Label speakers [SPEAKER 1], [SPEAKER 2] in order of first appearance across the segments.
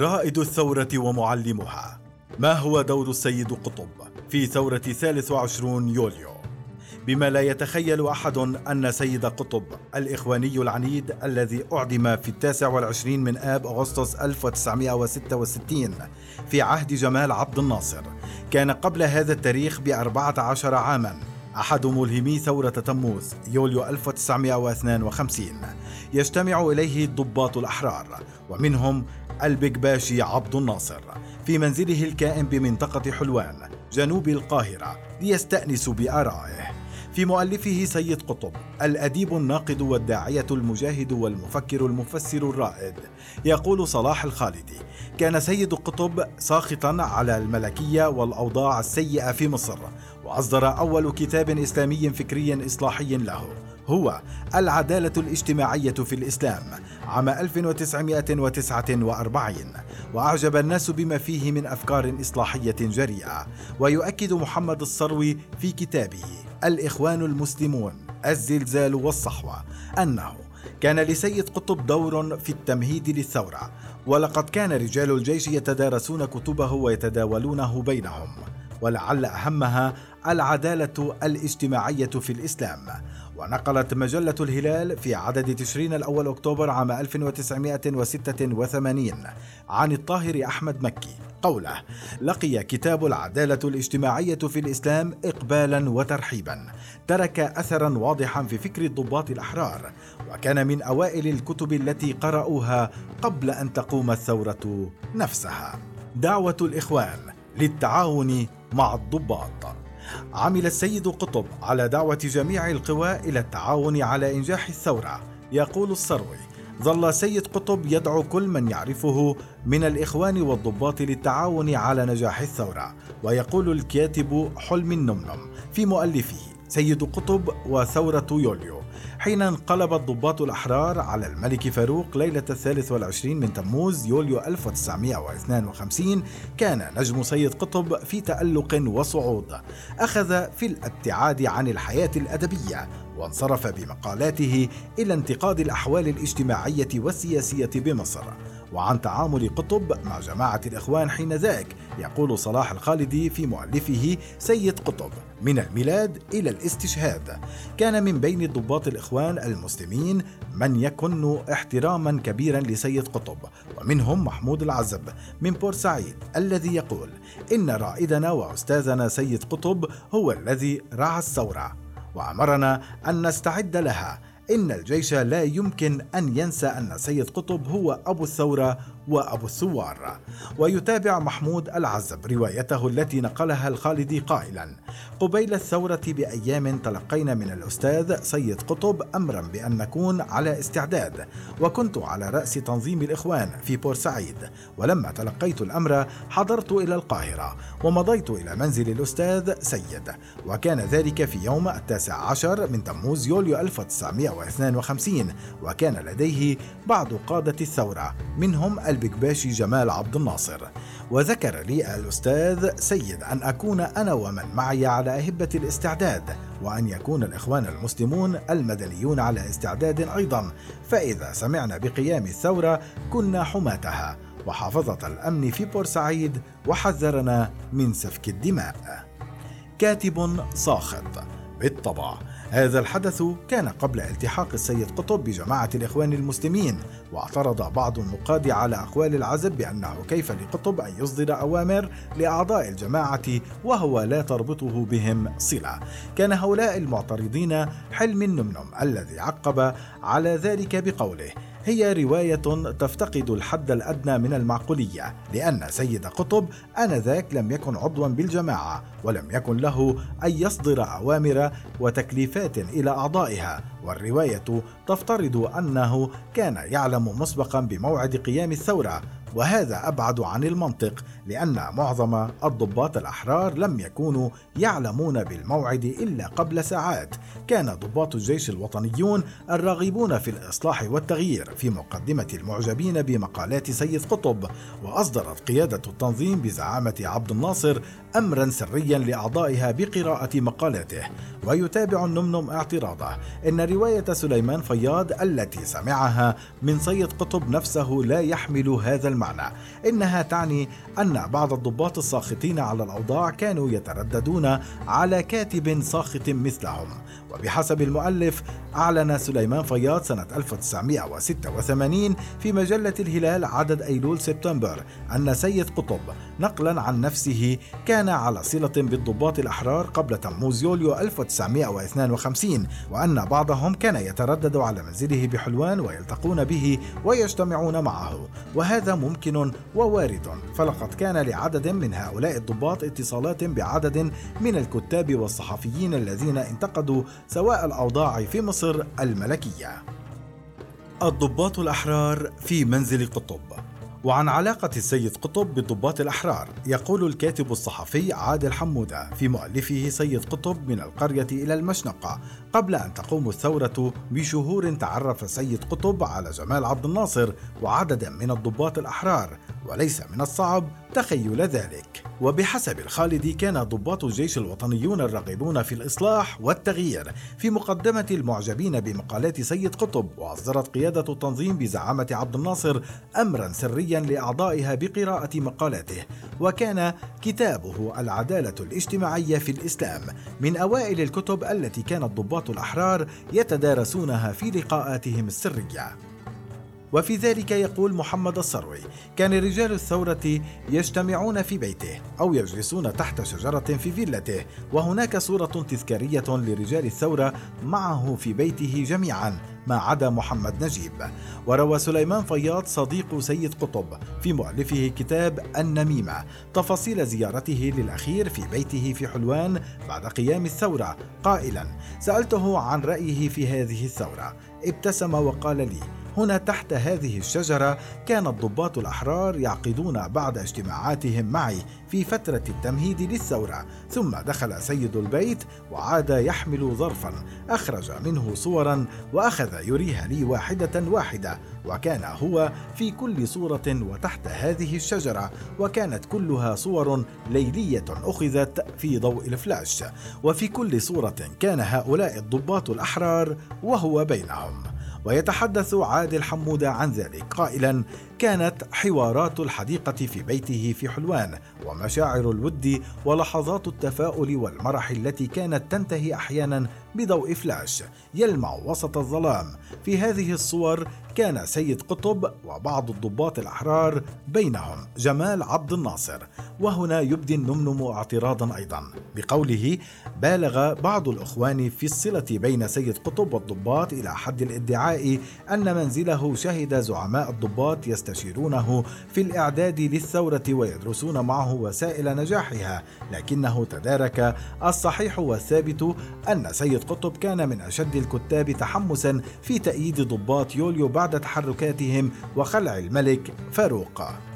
[SPEAKER 1] رائد الثورة ومعلمها ما هو دور السيد قطب في ثورة 23 يوليو؟ بما لا يتخيل أحد أن سيد قطب الإخواني العنيد الذي أعدم في التاسع والعشرين من آب أغسطس 1966 في عهد جمال عبد الناصر كان قبل هذا التاريخ بأربعة عشر عاماً أحد ملهمي ثورة تموز يوليو 1952 يجتمع إليه الضباط الأحرار ومنهم البكباشي عبد الناصر في منزله الكائن بمنطقة حلوان جنوب القاهرة ليستأنسوا بآرائه. في مؤلفه سيد قطب الأديب الناقد والداعية المجاهد والمفكر المفسر الرائد. يقول صلاح الخالدي كان سيد قطب ساخطا على الملكية والأوضاع السيئة في مصر وأصدر أول كتاب إسلامي فكري إصلاحي له هو العدالة الاجتماعية في الإسلام عام 1949 وأعجب الناس بما فيه من أفكار إصلاحية جريئة ويؤكد محمد الصروي في كتابه الإخوان المسلمون الزلزال والصحوة أنه كان لسيد قطب دور في التمهيد للثورة ولقد كان رجال الجيش يتدارسون كتبه ويتداولونه بينهم ولعل أهمها العدالة الاجتماعية في الإسلام ونقلت مجلة الهلال في عدد تشرين الأول أكتوبر عام 1986 عن الطاهر أحمد مكي. قوله لقي كتاب العدالة الاجتماعية في الإسلام إقبالا وترحيبا. ترك أثرا واضحا في فكر الضباط الأحرار وكان من أوائل الكتب التي قرأوها قبل أن تقوم الثورة نفسها. دعوة الإخوان للتعاون مع الضباط. عمل السيد قطب على دعوة جميع القوى إلى التعاون على إنجاح الثورة. يقول السروي ظل سيد قطب يدعو كل من يعرفه من الإخوان والضباط للتعاون على نجاح الثورة. ويقول الكاتب حلم النمنم في مؤلفه سيد قطب وثورة يوليو. حين انقلب الضباط الأحرار على الملك فاروق ليلة الثالث والعشرين من تموز يوليو 1952 كان نجم سيد قطب في تألق وصعود. أخذ في الابتعاد عن الحياة الأدبية وانصرف بمقالاته إلى انتقاد الأحوال الاجتماعية والسياسية بمصر. وعن تعامل قطب مع جماعة الإخوان حين ذاك يقول صلاح الخالدي في مؤلفه سيد قطب من الميلاد إلى الاستشهاد. كان من بين الضباط الإخوان المسلمين من يكن احتراما كبيرا لسيد قطب ومنهم محمود العزب من بورسعيد الذي يقول إن رائدنا وأستاذنا سيد قطب هو الذي رعى الثورة وأمرنا أن نستعد لها. إن الجيش لا يمكن أن ينسى أن سيد قطب هو أبو الثورة وأبو الثوار. ويتابع محمود العزب روايته التي نقلها الخالدي قائلا قبيل الثورة بأيام تلقينا من الأستاذ سيد قطب أمرا بأن نكون على استعداد وكنت على رأس تنظيم الإخوان في بورسعيد ولما تلقيت الأمر حضرت إلى القاهرة ومضيت إلى منزل الأستاذ سيد وكان ذلك في يوم التاسع عشر من تموز يوليو 1952 وكان لديه بعض قادة الثورة منهم البكباشي جمال عبد الناصر. وذكر لي الأستاذ سيد أن أكون أنا ومن معي على أهبة الاستعداد وأن يكون الإخوان المسلمون المدنيون على استعداد أيضا. فإذا سمعنا بقيام الثورة كنا حماتها. وحافظة الأمن في بورسعيد وحذرنا من سفك الدماء. كاتب ساخط. بالطبع. هذا الحدث كان قبل التحاق السيد قطب بجماعة الإخوان المسلمين واعترض بعض النقاد على أقوال العزب بأنه كيف لقطب أن يصدر أوامر لأعضاء الجماعة وهو لا تربطه بهم صلة. كان هؤلاء المعترضين حلم النمنم الذي عقب على ذلك بقوله هي رواية تفتقد الحد الأدنى من المعقولية لأن سيد قطب آنذاك لم يكن عضوا بالجماعة ولم يكن له أن يصدر أوامر وتكليفات إلى أعضائها. والرواية تفترض أنه كان يعلم مسبقا بموعد قيام الثورة وهذا أبعد عن المنطق لأن معظم الضباط الأحرار لم يكونوا يعلمون بالموعد إلا قبل ساعات. كان ضباط الجيش الوطنيون الراغبون في الإصلاح والتغيير في مقدمة المعجبين بمقالات سيد قطب وأصدرت قيادة التنظيم بزعامة عبد الناصر امرا سريا لأعضائها بقراءة مقالاته. ويتابع النمنم اعتراضه. إن رواية سليمان فياض التي سمعها من سيد قطب نفسه لا يحمل هذا المعنى. إنها تعني أن بعض الضباط الساخطين على الأوضاع كانوا يترددون على كاتب ساخط مثلهم. وبحسب المؤلف أعلن سليمان فياض سنة 1986 في مجلة الهلال عدد أيلول سبتمبر أن سيد قطب نقلا عن نفسه كان على صلة بالضباط الأحرار قبل تموز يوليو 1952 وأن بعضهم كان يتردد على منزله بحلوان ويلتقون به ويجتمعون معه. وهذا ممكن ووارد. فلقد كان لعدد من هؤلاء الضباط اتصالات بعدد من الكتاب والصحفيين الذين انتقدوا سواء الأوضاع في مصر الملكية. الضباط الأحرار في منزل قطب. وعن علاقة السيد قطب بالضباط الأحرار يقول الكاتب الصحفي عادل حمودة في مؤلفه سيد قطب من القرية إلى المشنقة قبل أن تقوم الثورة بشهور تعرف سيد قطب على جمال عبد الناصر وعددا من الضباط الأحرار وليس من الصعب تخيل ذلك. وبحسب الخالدي كان ضباط الجيش الوطنيون الراغبون في الإصلاح والتغيير في مقدمة المعجبين بمقالات سيد قطب وأصدرت قيادة التنظيم بزعامة عبد الناصر أمرا سريا لأعضائها بقراءة مقالاته. وكان كتابه العدالة الاجتماعية في الإسلام. من أوائل الكتب التي كان الضباط الأحرار يتدارسونها في لقاءاتهم السرية. وفي ذلك يقول محمد الصروي كان رجال الثورة يجتمعون في بيته أو يجلسون تحت شجرة في فيلته وهناك صورة تذكارية لرجال الثورة معه في بيته جميعا ما عدا محمد نجيب. وروى سليمان فياض صديق سيد قطب في مؤلفه كتاب النميمة تفاصيل زيارته للأخير في بيته في حلوان بعد قيام الثورة. قائلا سألته عن رأيه في هذه الثورة ابتسم وقال لي هنا تحت هذه الشجرة كان الضباط الأحرار يعقدون بعد اجتماعاتهم معي في فترة التمهيد للثورة ثم دخل سيد البيت وعاد يحمل ظرفا أخرج منه صورا وأخذ يريها لي واحدة واحدة وكان هو في كل صورة وتحت هذه الشجرة وكانت كلها صور ليلية أخذت في ضوء الفلاش وفي كل صورة كان هؤلاء الضباط الأحرار وهو بينهم. ويتحدث عادل حمودة عن ذلك. قائلا كانت حوارات الحديقة في بيته في حلوان ومشاعر الود ولحظات التفاؤل والمرح التي كانت تنتهي أحيانا بضوء فلاش يلمع وسط الظلام. في هذه الصور كان سيد قطب وبعض الضباط الأحرار بينهم جمال عبد الناصر. وهنا يبدي النمنم اعتراضا أيضا. بقوله بالغ بعض الأخوان في الصلة بين سيد قطب والضباط إلى حد الادعاء أن منزله شهد زعماء الضباط يستشيرونه في الإعداد للثورة ويدرسون معه وسائل نجاحها لكنه تدارك الصحيح والثابت أن سيد قطب كان من أشد الكتاب تحمسا في تأييد ضباط يوليو بعد تحركاتهم وخلع الملك فاروق.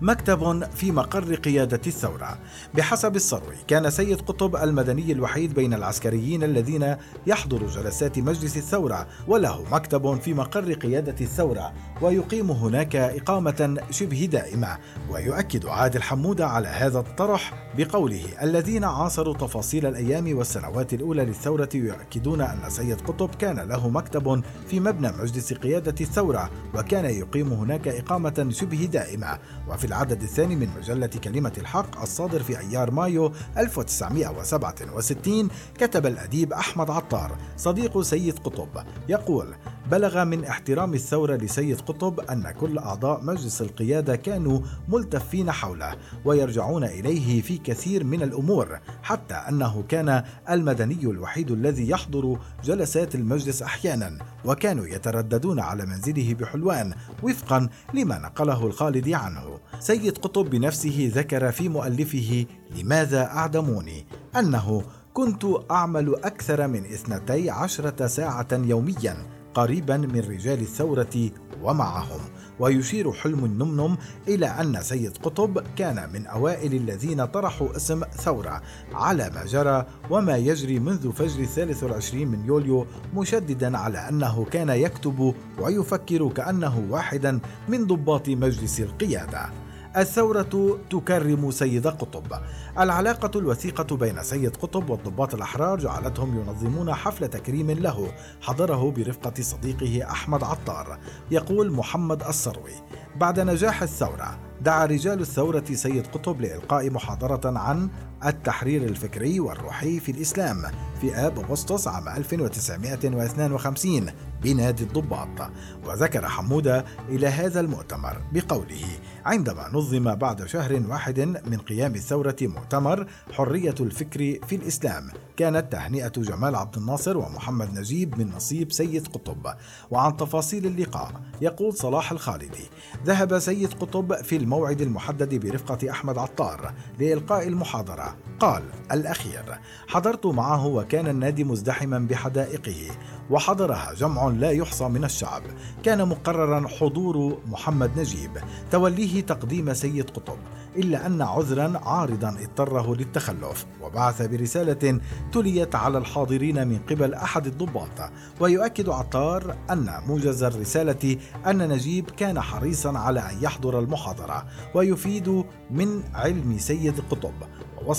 [SPEAKER 1] مكتب في مقر قيادة الثورة. بحسب الصروي كان سيد قطب المدني الوحيد بين العسكريين الذين يحضر جلسات مجلس الثورة وله مكتب في مقر قيادة الثورة ويقيم هناك إقامة شبه دائمة. ويؤكد عادل حمودة على هذا الطرح بقوله الذين عاصروا تفاصيل الأيام والسنوات الأولى للثورة يؤكدون أن سيد قطب كان له مكتب في مبنى مجلس قيادة الثورة وكان يقيم هناك إقامة شبه دائمة. وفي العدد الثاني من مجلة كلمة الحق الصادر في أيار مايو 1967 كتب الأديب أحمد عطار صديق سيد قطب. يقول بلغ من احترام الثورة لسيد قطب أن كل أعضاء مجلس القيادة كانوا ملتفين حوله ويرجعون إليه في كثير من الأمور حتى أنه كان المدني الوحيد الذي يحضر جلسات المجلس أحيانا وكانوا يترددون على منزله بحلوان وفقا لما نقله الخالدي عنه. سيد قطب بنفسه ذكر في مؤلفه لماذا أعدموني أنه كنت أعمل أكثر من اثنتي عشرة ساعة يوميا قريبا من رجال الثورة ومعهم. ويشير حلم النمنم إلى أن سيد قطب كان من أوائل الذين طرحوا اسم ثورة على ما جرى وما يجري منذ فجر الثالث والعشرين من يوليو مشددا على أنه كان يكتب ويفكر كأنه واحدا من ضباط مجلس القيادة. الثورة تكرم سيد قطب. العلاقة الوثيقة بين سيد قطب والضباط الأحرار جعلتهم ينظمون حفل تكريم له حضره برفقة صديقه أحمد عطار يقول محمد الصروي بعد نجاح الثورة دعا رجال الثورة سيد قطب لإلقاء محاضرة عن التحرير الفكري والروحي في الإسلام في آب أغسطس عام 1952 بنادي الضباط. وذكر حمودة إلى هذا المؤتمر بقوله عندما نظم بعد شهر واحد من قيام الثورة مؤتمر حرية الفكر في الإسلام كانت تهنئة جمال عبد الناصر ومحمد نجيب من نصيب سيد قطب. وعن تفاصيل اللقاء يقول صلاح الخالدي ذهب سيد قطب في الموعد المحدد برفقة أحمد عطار لإلقاء المحاضرة. قال الأخير حضرت معه وكان النادي مزدحما بحدائقه وحضرها جمع لا يحصى من الشعب. كان مقررا حضور محمد نجيب. توليه تقديم سيد قطب إلا أن عذرا عارضا اضطره للتخلف. وبعث برسالة تليت على الحاضرين من قبل أحد الضباط. ويؤكد عطار أن موجز الرسالة أن نجيب كان حريصا على أن يحضر المحاضرة. ويفيد من علم سيد قطب.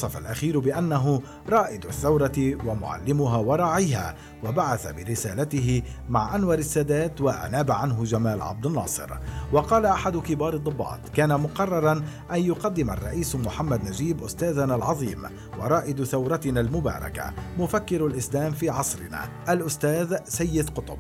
[SPEAKER 1] ووصف الأخير بأنه رائد الثورة ومعلمها وراعيها وبعث برسالته مع أنور السادات وأناب عنه جمال عبد الناصر. وقال أحد كبار الضباط كان مقررا أن يقدم الرئيس محمد نجيب أستاذنا العظيم ورائد ثورتنا المباركة مفكر الإسلام في عصرنا الأستاذ سيد قطب.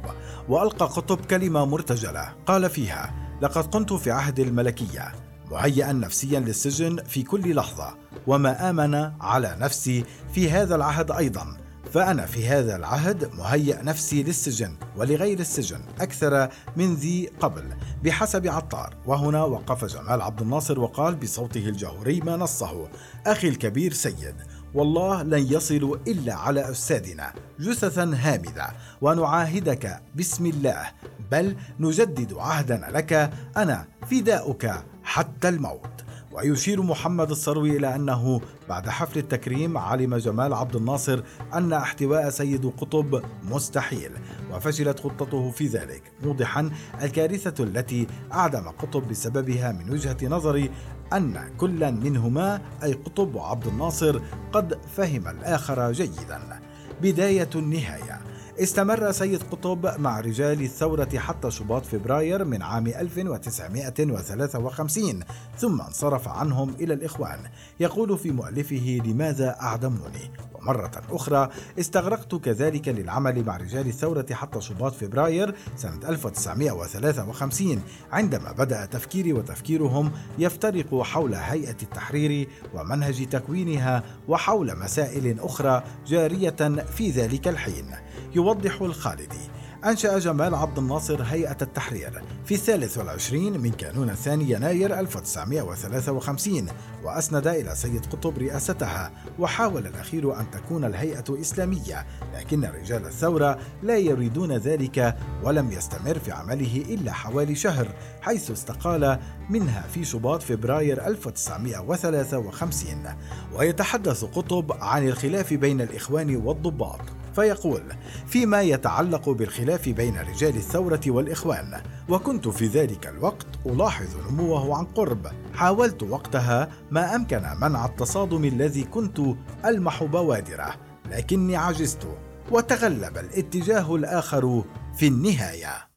[SPEAKER 1] وألقى قطب كلمة مرتجلة قال فيها لقد كنت في عهد الملكية مهيئا نفسيا للسجن في كل لحظة وما آمن على نفسي في هذا العهد أيضا. فأنا في هذا العهد مهيئ نفسي للسجن ولغير السجن أكثر من ذي قبل بحسب عطار. وهنا وقف جمال عبد الناصر وقال بصوته الجهوري ما نصه أخي الكبير سيد والله لن يصلوا إلا على اجسادنا جثثا هامدة ونعاهدك بسم الله بل نجدد عهدنا لك أنا فداؤك حتى الموت. ويشير محمد الصروي إلى أنه بعد حفل التكريم علم جمال عبد الناصر أن احتواء سيد قطب مستحيل وفشلت خطته في ذلك موضحا الكارثة التي أعدم قطب بسببها من وجهة نظري أن كلا منهما أي قطب وعبد الناصر قد فهم الآخر جيدا. بداية النهاية. استمر سيد قطب مع رجال الثورة حتى شباط فبراير من عام 1953 ثم انصرف عنهم إلى الإخوان. يقول في مؤلفه لماذا أعدموني؟ ومرة أخرى. استغرقت كذلك للعمل مع رجال الثورة حتى شباط فبراير سنة 1953 عندما بدأ تفكيري وتفكيرهم يفترق حول هيئة التحرير ومنهج تكوينها وحول مسائل أخرى جارية في ذلك الحين. يوضح الخالدي أنشأ جمال عبد الناصر هيئة التحرير في الثالث والعشرين من كانون الثاني يناير 1953 وأسند إلى سيد قطب رئاستها وحاول الأخير أن تكون الهيئة إسلامية لكن رجال الثورة لا يريدون ذلك ولم يستمر في عمله إلا حوالي شهر حيث استقال منها في شباط فبراير 1953 ويتحدث قطب عن الخلاف بين الإخوان والضباط. فيقول فيما يتعلق بالخلاف بين رجال الثورة والإخوان وكنت في ذلك الوقت ألاحظ نموه عن قرب. حاولت وقتها ما أمكن منع التصادم الذي كنت ألمح بوادره لكني عجزت وتغلب الاتجاه الآخر في النهاية.